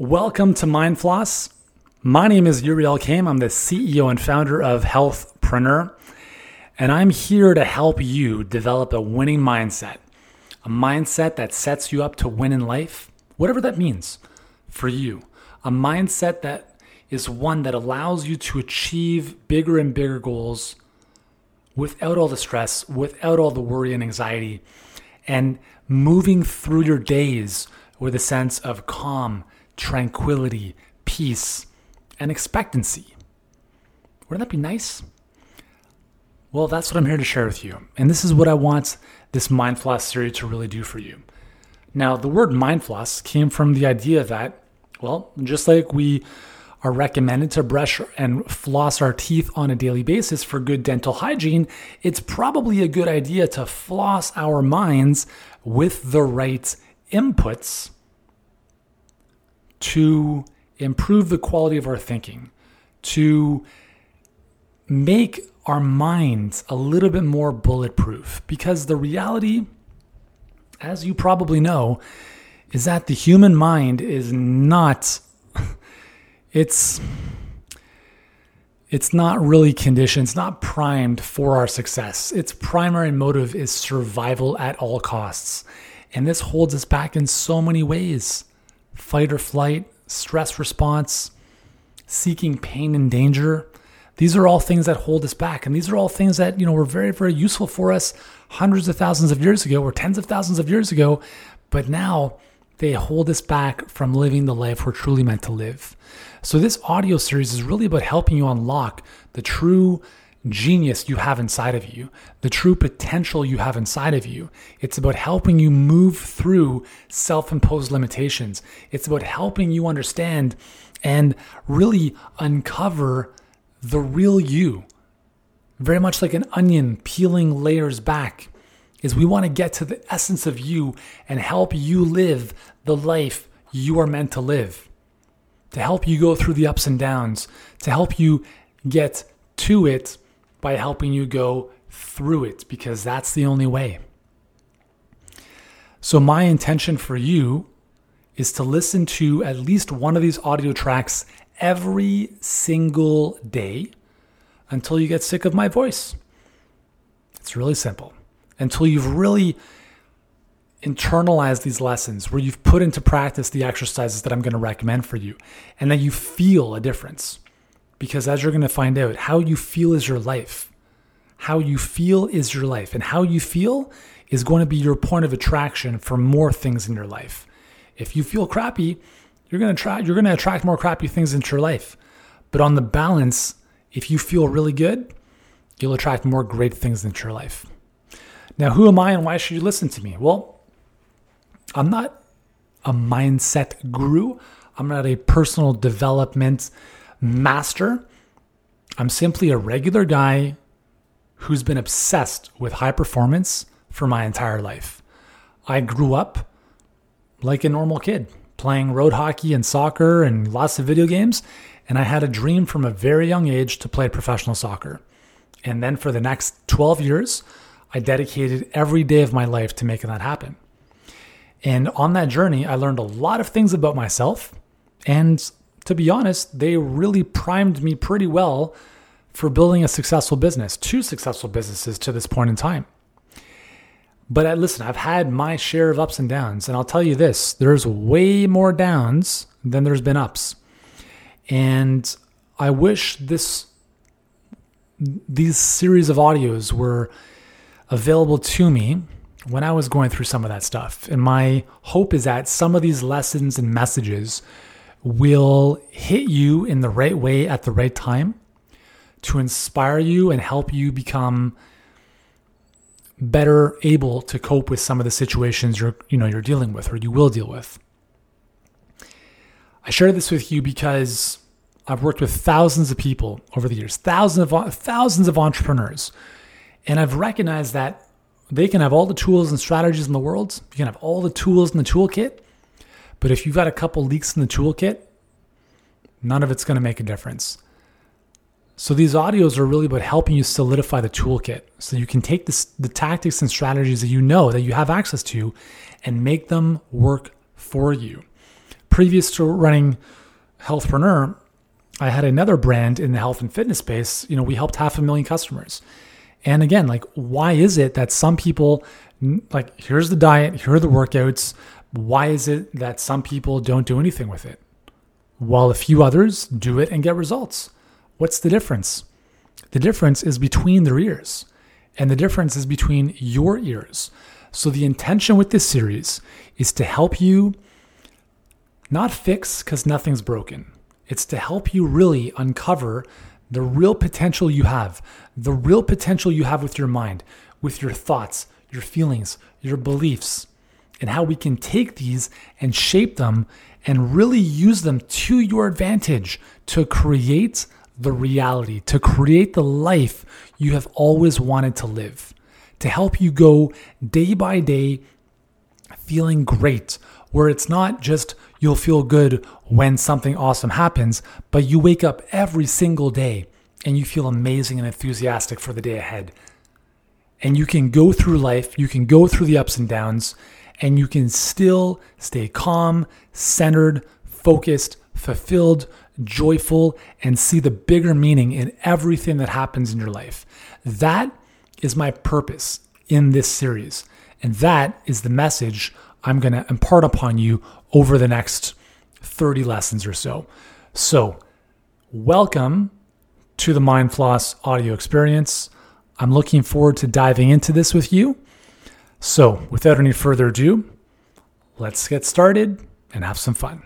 Welcome to MindFloss. My name is Yuri Elkaim. I'm the CEO and founder of Healthpreneur, and I'm here to help you develop a winning mindset, a mindset that sets you up to win in life, whatever that means for you, a mindset that is one that allows you to achieve bigger and bigger goals without all the stress, without all the worry and anxiety, and moving through your days with a sense of calm tranquility, peace, and expectancy. Wouldn't that be nice? Well, that's what I'm here to share with you. And this is what I want this Mind Floss series to really do for you. Now, the word Mind Floss came from the idea that, well, just like we are recommended to brush and floss our teeth on a daily basis for good dental hygiene, it's probably a good idea to floss our minds with the right inputs to improve the quality of our thinking, to make our minds a little bit more bulletproof. Because the reality, as you probably know, is that the human mind is not, it's, it's not really conditioned, it's not primed for our success. Its primary motive is survival at all costs. And this holds us back in so many ways fight or flight, stress response, seeking pain and danger. These are all things that hold us back. And these are all things that, you know, were very, very useful for us hundreds of thousands of years ago or tens of thousands of years ago. But now they hold us back from living the life we're truly meant to live. So this audio series is really about helping you unlock the true genius you have inside of you, the true potential you have inside of you. It's about helping you move through self imposed limitations. It's about helping you understand and really uncover the real you. Very much like an onion peeling layers back, is we want to get to the essence of you and help you live the life you are meant to live. To help you go through the ups and downs, to help you get to it by helping you go through it because that's the only way. So, my intention for you is to listen to at least one of these audio tracks every single day until you get sick of my voice. It's really simple. Until you've really internalized these lessons, where you've put into practice the exercises that I'm going to recommend for you, and that you feel a difference. Because as you're going to find out, how you feel is your life. How you feel is your life. And how you feel is going to be your point of attraction for more things in your life. If you feel crappy, you're going to try you're going to attract more crappy things into your life. But on the balance, if you feel really good, you'll attract more great things into your life. Now, who am I and why should you listen to me? Well, I'm not a mindset guru. I'm not a personal development master. I'm simply a regular guy who's been obsessed with high performance for my entire life. I grew up like a normal kid, playing road hockey and soccer and lots of video games. And I had a dream from a very young age to play professional soccer. And then for the next 12 years, I dedicated every day of my life to making that happen. And on that journey, I learned a lot of things about myself and to be honest, they really primed me pretty well for building a successful business, two successful businesses to this point in time. But I, listen, I've had my share of ups and downs, and I'll tell you this there's way more downs than there's been ups. And I wish this these series of audios were available to me when I was going through some of that stuff. And my hope is that some of these lessons and messages will hit you in the right way at the right time to inspire you and help you become better able to cope with some of the situations you're you know you're dealing with or you will deal with. I share this with you because I've worked with thousands of people over the years, thousands of thousands of entrepreneurs, and I've recognized that they can have all the tools and strategies in the world. You can have all the tools in the toolkit, but if you've got a couple leaks in the toolkit, none of it's going to make a difference. So these audios are really about helping you solidify the toolkit so you can take this, the tactics and strategies that you know that you have access to and make them work for you. previous to running Healthpreneur, I had another brand in the health and fitness space. You know, we helped half a million customers. And again, like, why is it that some people, like, here's the diet, here are the workouts. Why is it that some people don't do anything with it? While a few others do it and get results. What's the difference? The difference is between their ears, and the difference is between your ears. So, the intention with this series is to help you not fix because nothing's broken. It's to help you really uncover the real potential you have, the real potential you have with your mind, with your thoughts, your feelings, your beliefs, and how we can take these and shape them and really use them to your advantage to create the reality, to create the life you have always wanted to live, to help you go day by day feeling great, where it's not just you'll feel good when something awesome happens, but you wake up every single day and you feel amazing and enthusiastic for the day ahead. And you can go through life, you can go through the ups and downs, and you can still stay calm, centered, focused, fulfilled, joyful, and see the bigger meaning in everything that happens in your life. That is my purpose in this series. And that is the message I'm going to impart upon you over the next 30 lessons or so. So, welcome to the Mind Floss audio experience. I'm looking forward to diving into this with you. So, without any further ado, let's get started and have some fun.